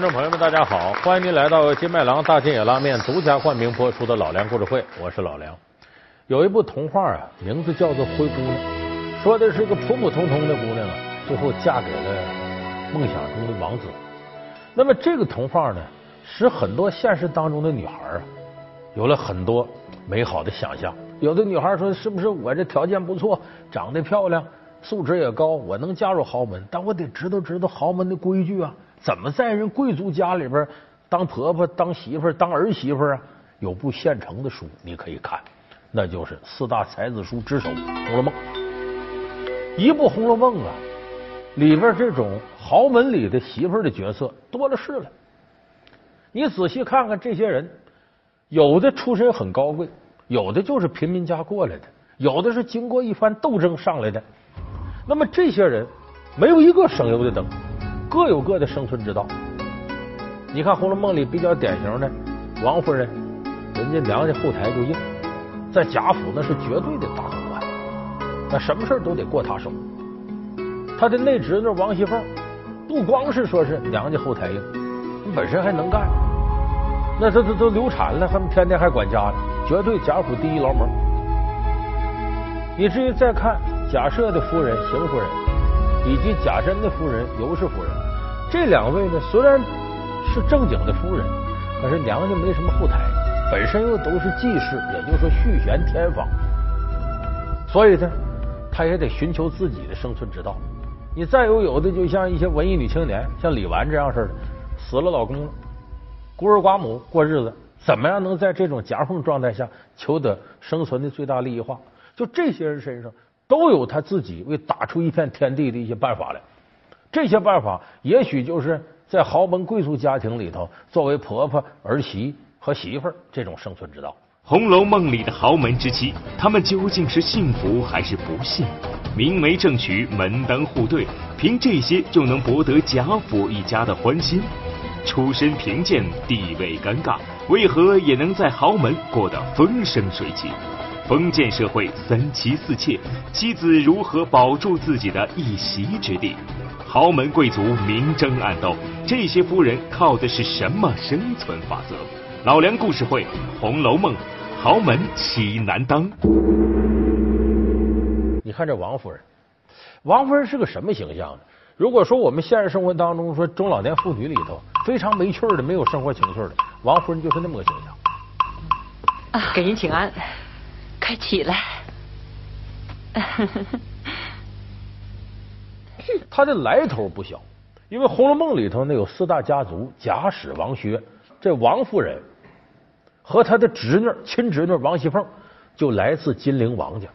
观众朋友们，大家好！欢迎您来到金麦郎大金野拉面独家冠名播出的《老梁故事会》，我是老梁。有一部童话啊，名字叫做《灰姑娘》，说的是个普普通通的姑娘啊，最后嫁给了梦想中的王子。那么这个童话呢，使很多现实当中的女孩啊，有了很多美好的想象。有的女孩说：“是不是我这条件不错，长得漂亮，素质也高，我能嫁入豪门？但我得知道知道豪门的规矩啊。”怎么在人贵族家里边当婆婆、当媳妇、当儿媳妇啊？有部现成的书你可以看，那就是四大才子书之首《红楼梦》。一部《红楼梦》啊，里边这种豪门里的媳妇的角色多了是了。你仔细看看这些人，有的出身很高贵，有的就是贫民家过来的，有的是经过一番斗争上来的。那么这些人没有一个省油的灯。各有各的生存之道。你看《红楼梦》里比较典型的王夫人，人家娘家后台就硬，在贾府那是绝对的大总管，那什么事都得过他手。他的内侄女王熙凤，不光是说是娘家后台硬，本身还能干。那这这都流产了，他们天天还管家呢，绝对贾府第一劳模。你至于再看贾赦的夫人邢夫人，以及贾珍的夫人尤氏夫人。这两位呢，虽然是正经的夫人，可是娘家没什么后台，本身又都是继室，也就是说续弦天房，所以呢，她也得寻求自己的生存之道。你再有有的，就像一些文艺女青年，像李纨这样似的，死了老公了，孤儿寡母过日子，怎么样能在这种夹缝状态下求得生存的最大利益化？就这些人身上都有他自己为打出一片天地的一些办法来。这些办法，也许就是在豪门贵族家庭里头，作为婆婆、儿媳和媳妇儿这种生存之道。《红楼梦》里的豪门之妻，他们究竟是幸福还是不幸？明媒正娶，门当户对，凭这些就能博得贾府一家的欢心？出身贫贱，地位尴尬，为何也能在豪门过得风生水起？封建社会三妻四妾，妻子如何保住自己的一席之地？豪门贵族明争暗斗，这些夫人靠的是什么生存法则？老梁故事会《红楼梦》，豪门岂难当？你看这王夫人，王夫人是个什么形象呢？如果说我们现实生活当中说中老年妇女里头非常没趣的、没有生活情趣的，王夫人就是那么个形象。啊，给您请安，快起来。他的来头不小，因为《红楼梦》里头那有四大家族：贾史王薛。这王夫人和他的侄女、亲侄女王熙凤就来自金陵王家，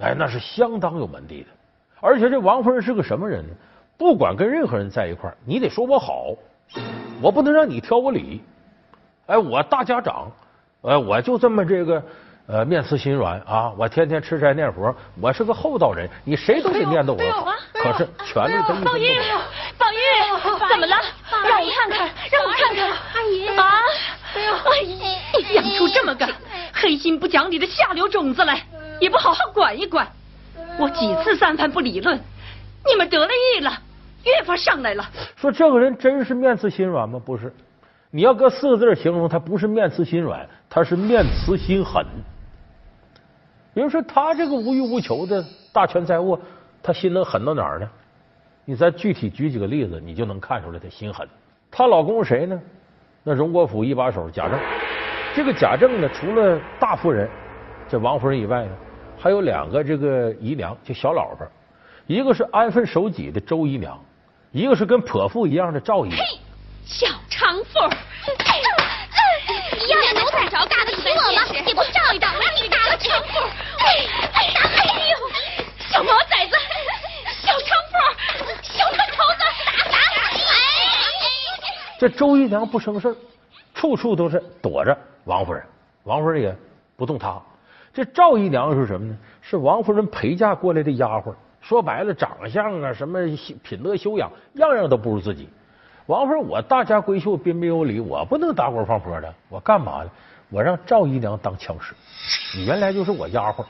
哎，那是相当有门第的。而且这王夫人是个什么人呢？不管跟任何人在一块儿，你得说我好，我不能让你挑我理。哎，我大家长，哎，我就这么这个。呃，面慈心软啊！我天天吃斋念佛，我是个厚道人，你谁都得念叨我好。可是权力他一宝玉，宝玉，怎么了？让我看看，让我看看。阿姨啊！哎呦，阿姨，你养出这么个黑心不讲理的下流种子来，也不好好管一管。我几次三番不理论，你们得了意了，越发上来了。说这个人真是面慈心软吗？不是，你要搁四个字形容他，不是面慈心软，他是面慈心狠。比如说，他这个无欲无求的大权在握，他心能狠到哪儿呢？你再具体举几个例子，你就能看出来他心狠。她老公是谁呢？那荣国府一把手贾政。这个贾政呢，除了大夫人这王夫人以外呢，还有两个这个姨娘，就小老婆，一个是安分守己的周姨娘，一个是跟泼妇一样的赵姨娘。小娼妇！你要想牛这周姨娘不生事处处都是躲着王夫人，王夫人也不动她。这赵姨娘是什么呢？是王夫人陪嫁过来的丫鬟，说白了，长相啊，什么品德修养，样样都不如自己。王夫人，我大家闺秀，彬彬有礼，我不能打滚放坡的。我干嘛呢？我让赵姨娘当枪使。你原来就是我丫鬟，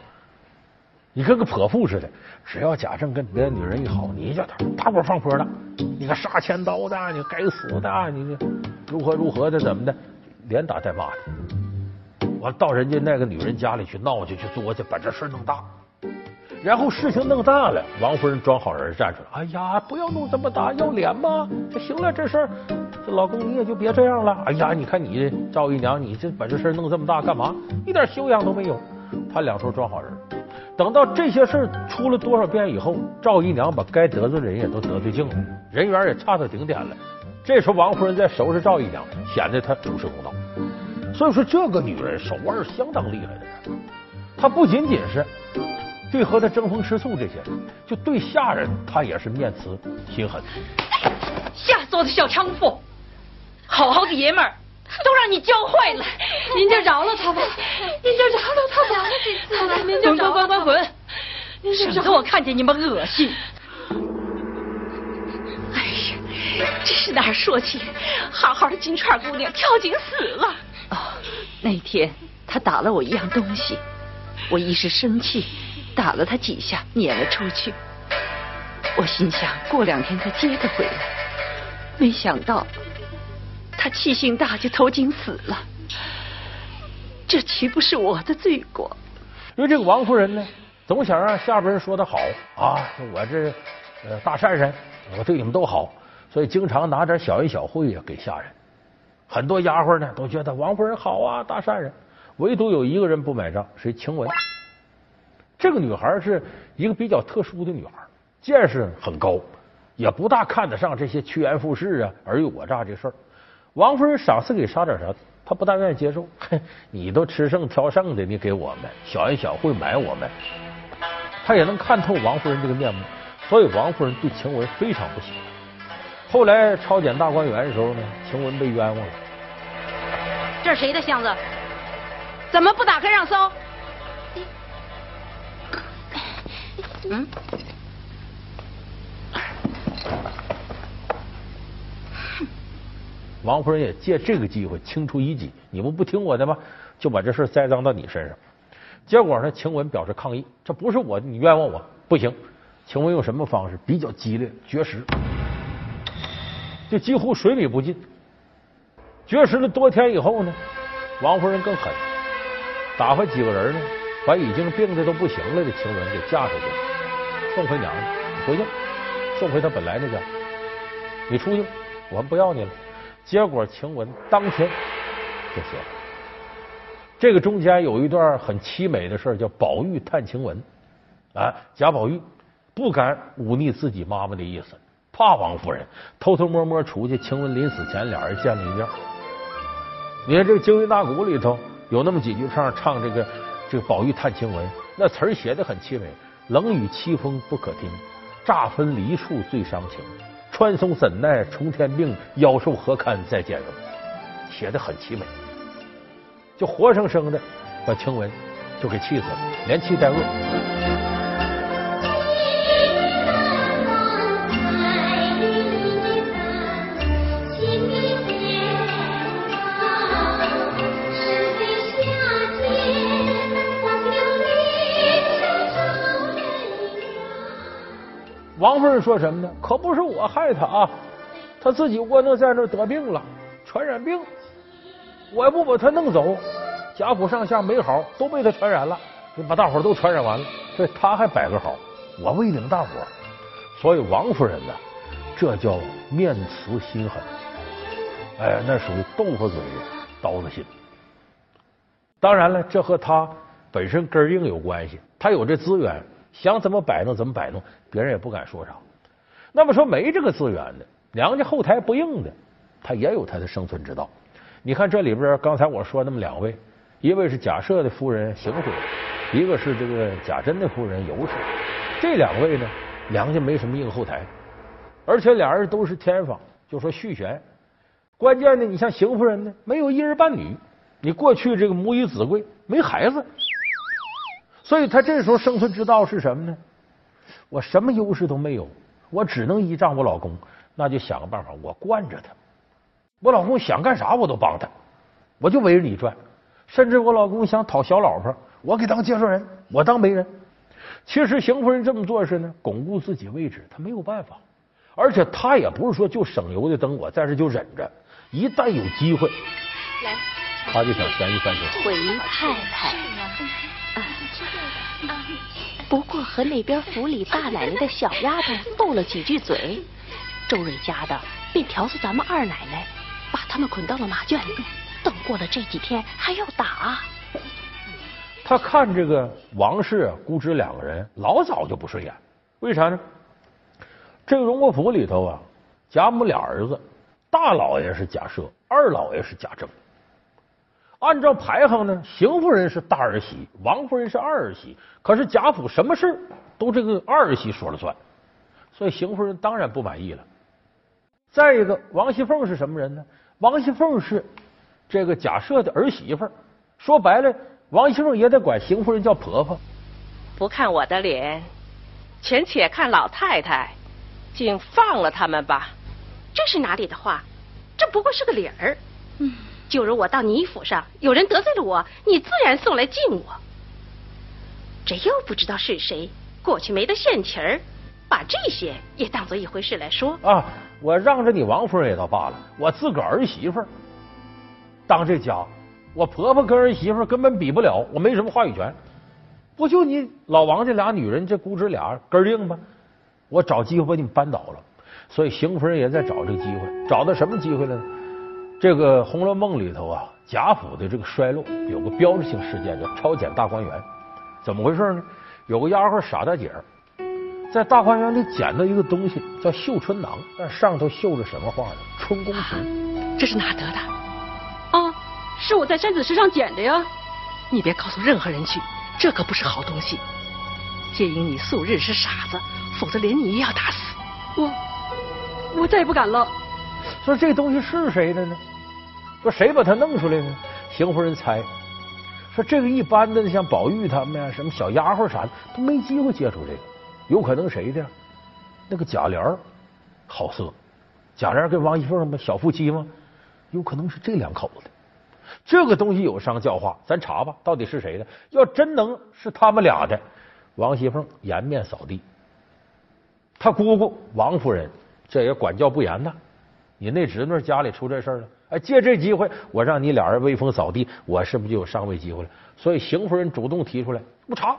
你跟个泼妇似的，只要贾政跟别的女人一好，你就大锅放泼的，你个杀千刀的，你该死的，你这如何如何的怎么的，连打带骂的。完到人家那个女人家里去闹去，去作去，把这事弄大。然后事情弄大了，王夫人装好人站出来，哎呀，不要弄这么大，要脸吗？这行了，这事，这老公你也就别这样了。哎呀，你看你赵姨娘，你这把这事弄这么大干嘛？一点修养都没有。他两头装好人。等到这些事出了多少遍以后，赵姨娘把该得罪的人也都得罪净了，人缘也差到顶点了。这时候王夫人在收拾赵姨娘，显得她主持公道。所以说，这个女人手腕相当厉害的人，她不仅仅是对和她争风吃醋这些人，就对下人她也是面慈心狠。吓死我的小娼妇！好好的爷们儿。都让你教坏了，您就饶了他吧，您就饶了他吧，好了，您就滚滚滚滚滚，省得我看见你们恶心。哎呀，这是哪儿说起？好好的金钏姑娘跳井死了。哦，那天他打了我一样东西，我一时生气，打了他几下，撵了出去。我心想过两天再接他回来，没想到。他气性大，就投井死了，这岂不是我的罪过？因为这个王夫人呢，总想让下边人说她好啊，我这呃大善人，我对你们都好，所以经常拿点小恩小惠呀给下人。很多丫鬟呢都觉得王夫人好啊，大善人，唯独有一个人不买账，谁？晴雯。这个女孩是一个比较特殊的女孩，见识很高，也不大看得上这些趋炎附势啊、尔虞我诈这事儿。王夫人赏赐给啥点啥，他不大愿意接受。嘿，你都吃剩挑剩的，你给我们小恩小惠买我们，他也能看透王夫人这个面目，所以王夫人对晴雯非常不喜欢。后来抄检大观园的时候呢，晴雯被冤枉了。这是谁的箱子？怎么不打开让搜？嗯。王夫人也借这个机会清除异己，你们不听我的吗？就把这事栽赃到你身上。结果呢，晴雯表示抗议，这不是我，你冤枉我，不行。晴雯用什么方式？比较激烈，绝食，就几乎水米不进。绝食了多天以后呢，王夫人更狠，打发几个人呢，把已经病的都不行了的晴雯给架出去，送回娘家，回去，送回她本来那家。你出去，我们不要你了。结果晴雯当天就死了。这个中间有一段很凄美的事，叫宝玉探晴雯。啊，贾宝玉不敢忤逆自己妈妈的意思，怕王夫人，偷偷摸摸出去。晴雯临死前，俩人见了一面。你看这个《京韵大鼓》里头有那么几句唱，唱这个这个宝玉探晴雯，那词儿写的很凄美。冷雨凄风不可听，乍分离处最伤情。穿松怎奈重天病，妖兽何堪再见容？写的很凄美，就活生生的把晴雯就给气死了，连气带饿。王夫人说什么呢？可不是我害他啊，他自己窝囊在那得病了，传染病，我要不把他弄走，贾府上下没好都被他传染了，就把大伙都传染完了，这他还摆个好，我未领大伙，所以王夫人呢，这叫面慈心狠，哎，那属于豆腐嘴刀子心。当然了，这和他本身根硬有关系，他有这资源。想怎么摆弄怎么摆弄，别人也不敢说啥。那么说没这个资源的，娘家后台不硬的，他也有他的生存之道。你看这里边，刚才我说那么两位，一位是贾赦的夫人邢夫人，一个是这个贾珍的夫人尤氏。这两位呢，娘家没什么硬后台，而且俩人都是天房，就说续弦。关键呢，你像邢夫人呢，没有一儿半女，你过去这个母以子贵，没孩子。所以，他这时候生存之道是什么呢？我什么优势都没有，我只能依仗我老公，那就想个办法，我惯着他。我老公想干啥，我都帮他，我就围着你转。甚至我老公想讨小老婆，我给当介绍人，我当媒人。其实邢夫人这么做是呢，巩固自己位置，她没有办法。而且她也不是说就省油的灯，我在这就忍着。一旦有机会，来，她就想咸鱼翻身。回太太，啊不过和那边府里大奶奶的小丫头斗了几句嘴，周瑞家的便调唆咱们二奶奶把他们捆到了马圈里。等过了这几天还要打。他看这个王氏、姑侄两个人老早就不顺眼，为啥呢？这个荣国府里头啊，贾母俩儿子，大老爷是贾赦，二老爷是贾政。按照排行呢，邢夫人是大儿媳，王夫人是二儿媳。可是贾府什么事都这个二儿媳说了算，所以邢夫人当然不满意了。再一个，王熙凤是什么人呢？王熙凤是这个贾赦的儿媳妇，说白了。王熙凤也得管邢夫人叫婆婆，不看我的脸，全且看老太太，竟放了他们吧。这是哪里的话？这不过是个理儿。嗯，就如我到你府上，有人得罪了我，你自然送来敬我。这又不知道是谁，过去没得现钱儿，把这些也当做一回事来说。啊，我让着你王夫人也倒罢了，我自个儿儿媳妇当这家。我婆婆跟儿媳妇根本比不了，我没什么话语权。不就你老王这俩女人，这姑侄俩根硬吗？我找机会把你们扳倒了。所以邢夫人也在找这个机会，找到什么机会了呢？这个《红楼梦》里头啊，贾府的这个衰落有个标志性事件，叫抄检大观园。怎么回事呢？有个丫鬟傻大姐在大观园里捡到一个东西，叫绣春囊，但上头绣着什么画呢？春宫图。这是哪得的？啊。是我在山子石上捡的呀！你别告诉任何人去，这可不是好东西。皆因你素日是傻子，否则连你也要打死。我我再也不敢了。说这东西是谁的呢？说谁把他弄出来呢？邢夫人猜，说这个一般的像宝玉他们呀，什么小丫鬟啥的都没机会接触这个，有可能谁的？那个贾琏好色，贾琏跟王熙凤嘛小夫妻吗？有可能是这两口子。这个东西有伤教化，咱查吧，到底是谁的？要真能是他们俩的，王熙凤颜面扫地。他姑姑王夫人这也管教不严呐，你那侄女家里出这事了，哎，借这机会我让你俩人威风扫地，我是不是就有上位机会了？所以邢夫人主动提出来不查。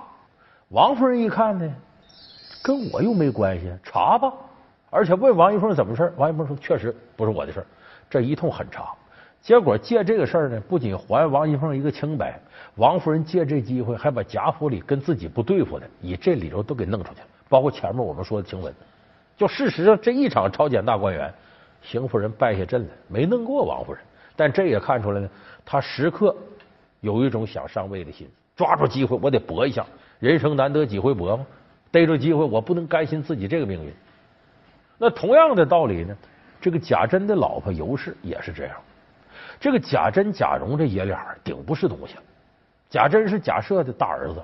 王夫人一看呢，跟我又没关系，查吧。而且问王熙凤怎么事王熙凤说确实不是我的事这一通狠查。结果借这个事儿呢，不仅还王熙凤一个清白，王夫人借这机会还把贾府里跟自己不对付的，以这理由都给弄出去了。包括前面我们说的晴雯，就事实上这一场抄检大观园，邢夫人败下阵来，没弄过王夫人。但这也看出来呢，她时刻有一种想上位的心，抓住机会我得搏一下。人生难得几回搏嘛，逮住机会我不能甘心自己这个命运。那同样的道理呢，这个贾珍的老婆尤氏也是这样。这个贾珍、贾蓉这爷俩顶不是东西。贾珍是贾赦的大儿子，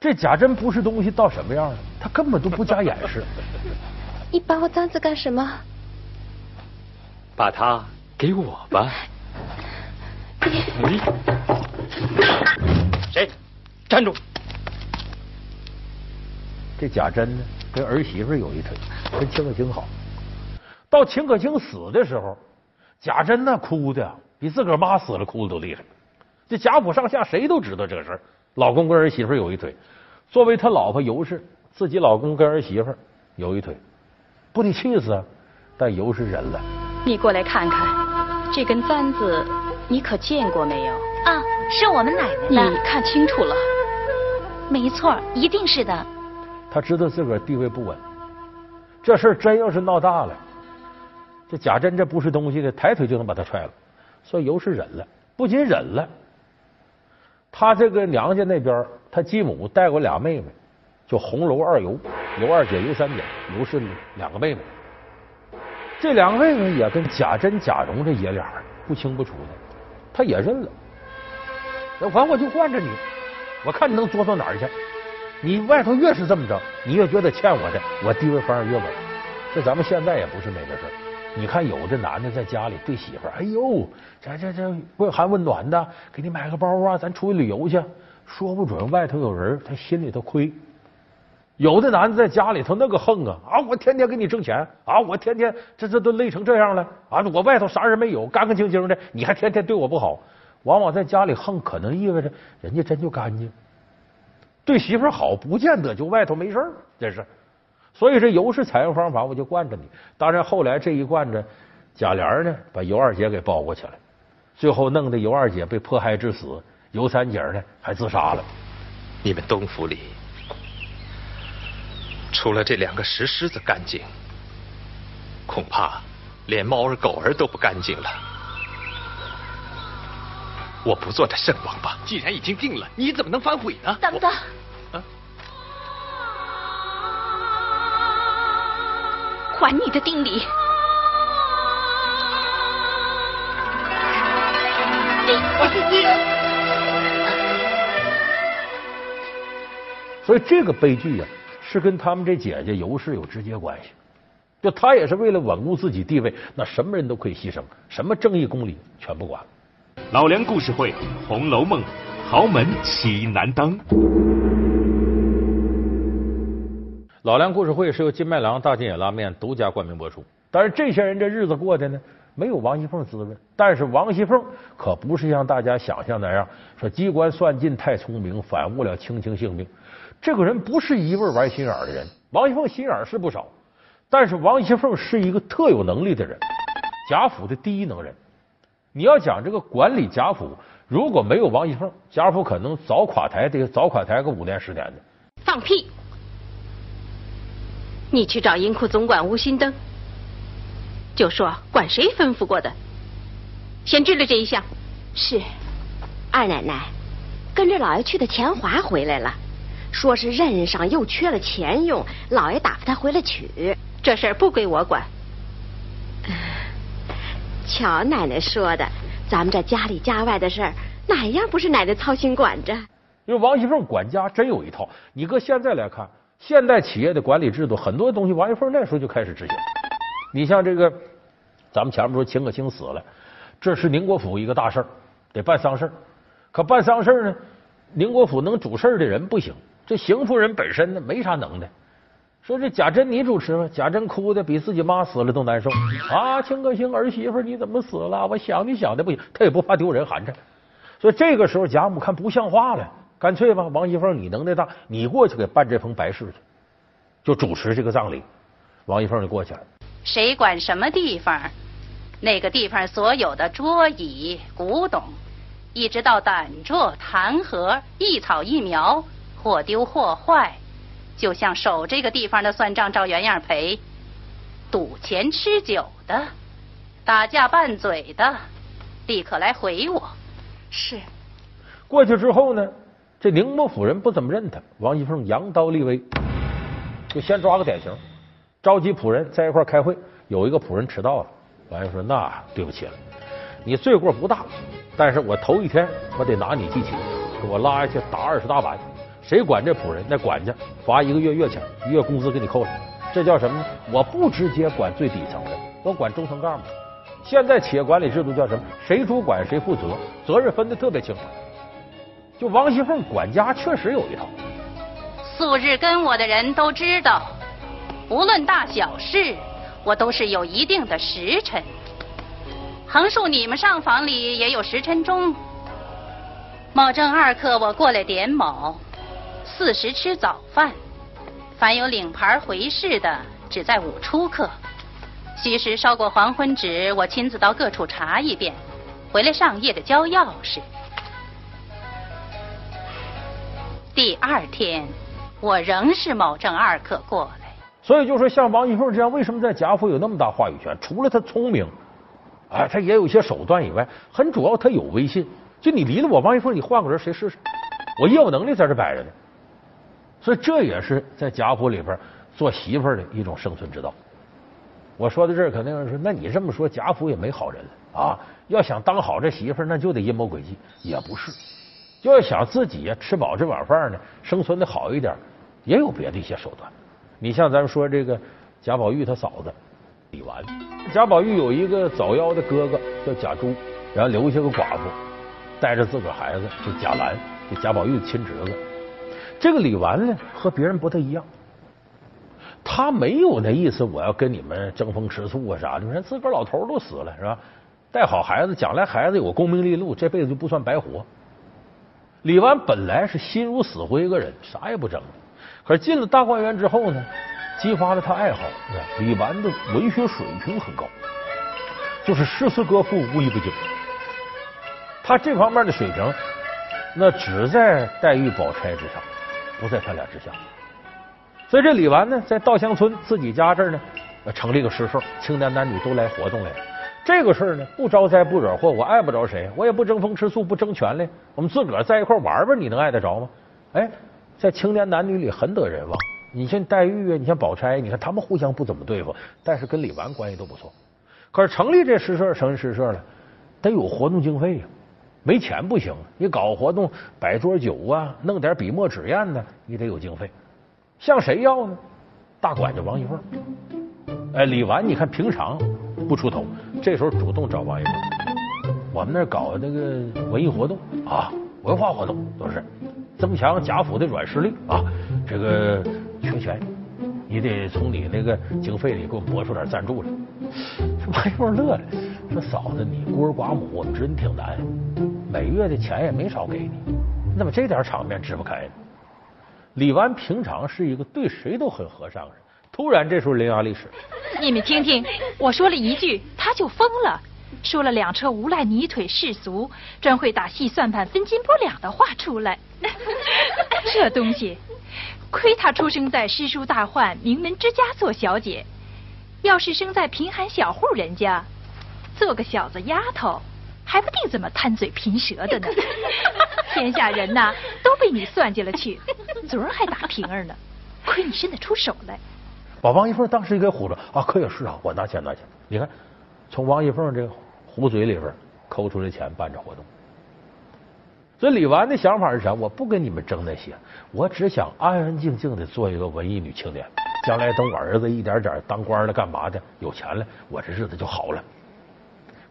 这贾珍不是东西到什么样呢？他根本都不加掩饰。你把我簪子干什么？把它给我吧。你谁？站住！这贾珍呢，跟儿媳妇有一腿，跟秦可卿好。到秦可卿死的时候。贾珍那哭的比自个儿妈死了哭的都厉害，这贾府上下谁都知道这事儿。老公跟儿媳妇有一腿，作为他老婆尤氏，自己老公跟儿媳妇有一腿，不得气死啊？但尤氏忍了。你过来看看，这根簪子你可见过没有？啊，是我们奶奶的。你看清楚了？没错，一定是的。他知道自个儿地位不稳，这事儿真要是闹大了。这贾珍这不是东西的，抬腿就能把他踹了，所以尤氏忍了，不仅忍了，他这个娘家那边，他继母带过俩妹妹，就红楼二尤，尤二姐、尤三姐，尤氏两个妹妹，这两个妹妹也跟贾珍、贾蓉这爷俩不清不楚的，他也认了，反正我就惯着你，我看你能作到哪儿去？你外头越是这么着，你越觉得欠我的，我地位反而越稳。这咱们现在也不是没这事儿。你看，有这男的在家里对媳妇儿，哎呦，这这这问寒问暖的，给你买个包啊，咱出去旅游去。说不准外头有人，他心里头亏。有的男的在家里头那个横啊啊！我天天给你挣钱啊！我天天这这都累成这样了啊！我外头啥人没有，干干净净的，你还天天对我不好。往往在家里横，可能意味着人家真就干净。对媳妇好，不见得就外头没事儿，这是。所以这尤氏采用方法，我就惯着你。当然后来这一惯着，贾琏呢把尤二姐给包过去了，最后弄得尤二姐被迫害致死，尤三姐呢还自杀了。你们东府里。除了这两个石狮子干净，恐怕连猫儿狗儿都不干净了。我不做这圣王吧？既然已经定了，你怎么能反悔呢？等等，还你的定礼。所以这个悲剧呀。是跟他们这姐姐尤氏有直接关系，就他也是为了稳固自己地位，那什么人都可以牺牲，什么正义公理全不管。老梁故事会《红楼梦》，豪门岂难当？老梁故事会是由金麦郎大金眼拉面独家冠名播出。但是这些人这日子过的呢，没有王熙凤滋润。但是王熙凤可不是像大家想象那样，说机关算尽太聪明，反误了卿卿性命。这个人不是一味玩心眼的人，王熙凤心眼是不少，但是王熙凤是一个特有能力的人，贾府的第一能人。你要讲这个管理贾府，如果没有王熙凤，贾府可能早垮台得，早垮台个五年十年的。放屁！你去找银库总管吴新登，就说管谁吩咐过的，先知了这一项。是，二奶奶跟着老爷去的钱华回来了。说是任上又缺了钱用，老爷打发他回来取，这事儿不归我管。乔奶奶说的，咱们这家里家外的事儿，哪样不是奶奶操心管着？因为王熙凤管家真有一套，你搁现在来看，现代企业的管理制度，很多东西王熙凤那时候就开始执行。你像这个，咱们前面说秦可卿死了，这是宁国府一个大事儿，得办丧事儿可办丧事儿呢，宁国府能主事儿的人不行。这邢夫人本身呢没啥能耐，说这贾珍你主持吧，贾珍哭的比自己妈死了都难受啊！秦可卿儿媳妇你怎么死了？我想你想的不行，他也不怕丢人寒碜，所以这个时候贾母看不像话了，干脆吧，王熙凤你能耐大，你过去给办这封白事去，就主持这个葬礼。王熙凤就过去了。谁管什么地方？那个地方所有的桌椅、古董，一直到胆桌、弹盒，一草一苗。或丢或坏，就像守这个地方的算账照原样赔，赌钱吃酒的，打架拌嘴的，立刻来回我。是。过去之后呢，这宁国府人不怎么认他。王熙凤扬刀立威，就先抓个典型，召集仆人在一块开会。有一个仆人迟到了，王熙说：“那对不起了，你罪过不大，但是我头一天我得拿你记情，给我拉下去打二十大板。”谁管这仆人？那管家罚一个月月钱，月工资给你扣上。这叫什么呢？我不直接管最底层的，我管中层干部。现在企业管理制度叫什么？谁主管谁负责，责任分的特别清楚。就王熙凤管家确实有一套。素日跟我的人都知道，无论大小事，我都是有一定的时辰。横竖你们上房里也有时辰钟。卯正二刻，我过来点卯。四时吃早饭，凡有领牌回事的，只在午初刻。戌时烧过黄昏纸，我亲自到各处查一遍，回来上夜的交钥匙。第二天，我仍是卯正二刻过来。所以就说，像王熙凤这样，为什么在贾府有那么大话语权？除了她聪明，哎，她也有一些手段以外，很主要她有威信。就你离了我王熙凤，你换个人谁试试？我业务能力在这摆着呢。所以这也是在贾府里边做媳妇的一种生存之道。我说到这儿，肯定有人说：“那你这么说，贾府也没好人了啊？要想当好这媳妇，那就得阴谋诡计。”也不是，要想自己呀吃饱这碗饭呢，生存的好一点，也有别的一些手段。你像咱们说这个贾宝玉他嫂子李纨，贾宝玉有一个早夭的哥哥叫贾珠，然后留下个寡妇，带着自个儿孩子就贾兰，就贾宝玉的亲侄子。这个李纨呢，和别人不太一样。他没有那意思，我要跟你们争风吃醋啊啥的。你看自个儿老头都死了是吧？带好孩子，将来孩子有功名利禄，这辈子就不算白活。李纨本来是心如死灰一个人，啥也不争。可是进了大观园之后呢，激发了他爱好。李纨的文学水平很高，就是诗词歌赋无一不精。他这方面的水平，那只在黛玉、宝钗之上，不在他俩之下。所以这李纨呢，在稻香村自己家这儿呢，成立个诗社，青年男女都来活动来了。这个事儿呢，不招灾不惹祸，我碍不着谁，我也不争风吃醋，不争权利，我们自个儿在一块玩玩，你能碍得着吗？哎，在青年男女里很得人望。你像黛玉啊，你像宝钗，你看他们互相不怎么对付，但是跟李纨关系都不错。可是成立这诗社，成立诗社了，得有活动经费呀，没钱不行。你搞活动，摆桌酒啊，弄点笔墨纸砚呢，你得有经费。向谁要呢？大管家王一凤。哎，李纨，你看平常不出头，这时候主动找王一凤。我们那儿搞那个文艺活动啊，文化活动都是增强贾府的软实力啊。这个缺钱，你得从你那个经费里给我拨出点赞助来。这王一凤乐了，说：“嫂子，你孤儿寡母我们真挺难，每月的钱也没少给你，怎么这点场面支不开呢？”李纨平常是一个对谁都很和善的人，突然这时候伶牙俐齿。你们听听，我说了一句，他就疯了，说了两车无赖泥腿世俗，专会打细算盘分斤拨两的话出来。这东西，亏他出生在诗书大宦名门之家做小姐，要是生在贫寒小户人家，做个小子丫头。还不定怎么贪嘴贫舌的呢！天下人呐，都被你算计了去。昨儿还打平儿呢，亏你伸得出手来。把王一凤当时一给唬着啊，可也是啊，我拿钱拿钱。你看，从王一凤这个壶嘴里边抠出来钱办这活动。所以李纨的想法是啥？我不跟你们争那些，我只想安安静静的做一个文艺女青年。将来等我儿子一点点当官了、干嘛的，有钱了，我这日子就好了。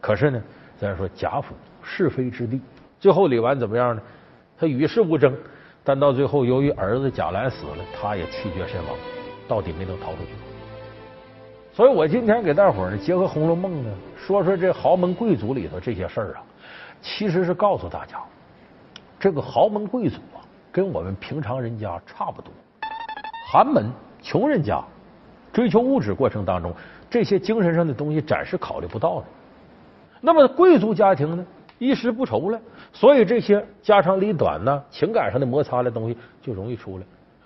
可是呢？再说贾府是非之地，最后李纨怎么样呢？他与世无争，但到最后由于儿子贾兰死了，他也气绝身亡，到底没能逃出去。所以我今天给大伙儿呢，结合《红楼梦》呢，说说这豪门贵族里头这些事儿啊，其实是告诉大家，这个豪门贵族啊，跟我们平常人家差不多。寒门穷人家追求物质过程当中，这些精神上的东西暂时考虑不到的。那么贵族家庭呢，衣食不愁了，所以这些家长里短呢，情感上的摩擦的东西就容易出来。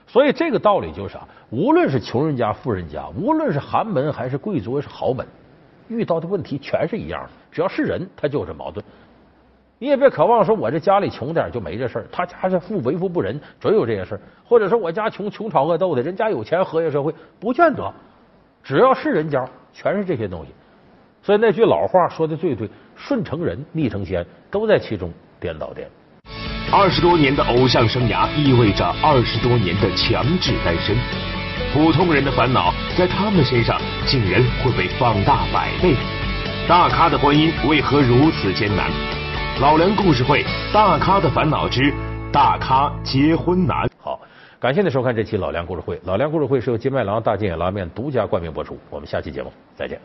所以这个道理就是啥？无论是穷人家、富人家，无论是寒门还是贵族还是豪门，遇到的问题全是一样的。只要是人，他就是矛盾。你也别渴望说，我这家里穷点就没这事，他家是富为富不仁，准有这些事。或者说我家穷，穷吵恶斗的，人家有钱，和谐社会，不见得。只要是人家，全是这些东西。所以那句老话说的最对，顺成人，逆成仙，都在其中颠倒颠。二十多年的偶像生涯意味着二十多年的强制单身，普通人的烦恼在他们身上竟然会被放大百倍。大咖的婚姻为何如此艰难？老梁故事会，大咖的烦恼之大咖结婚难。好，感谢您收看这期老梁故事会。老梁故事会是由金麦郎大金眼拉面独家冠名播出。我们下期节目再见。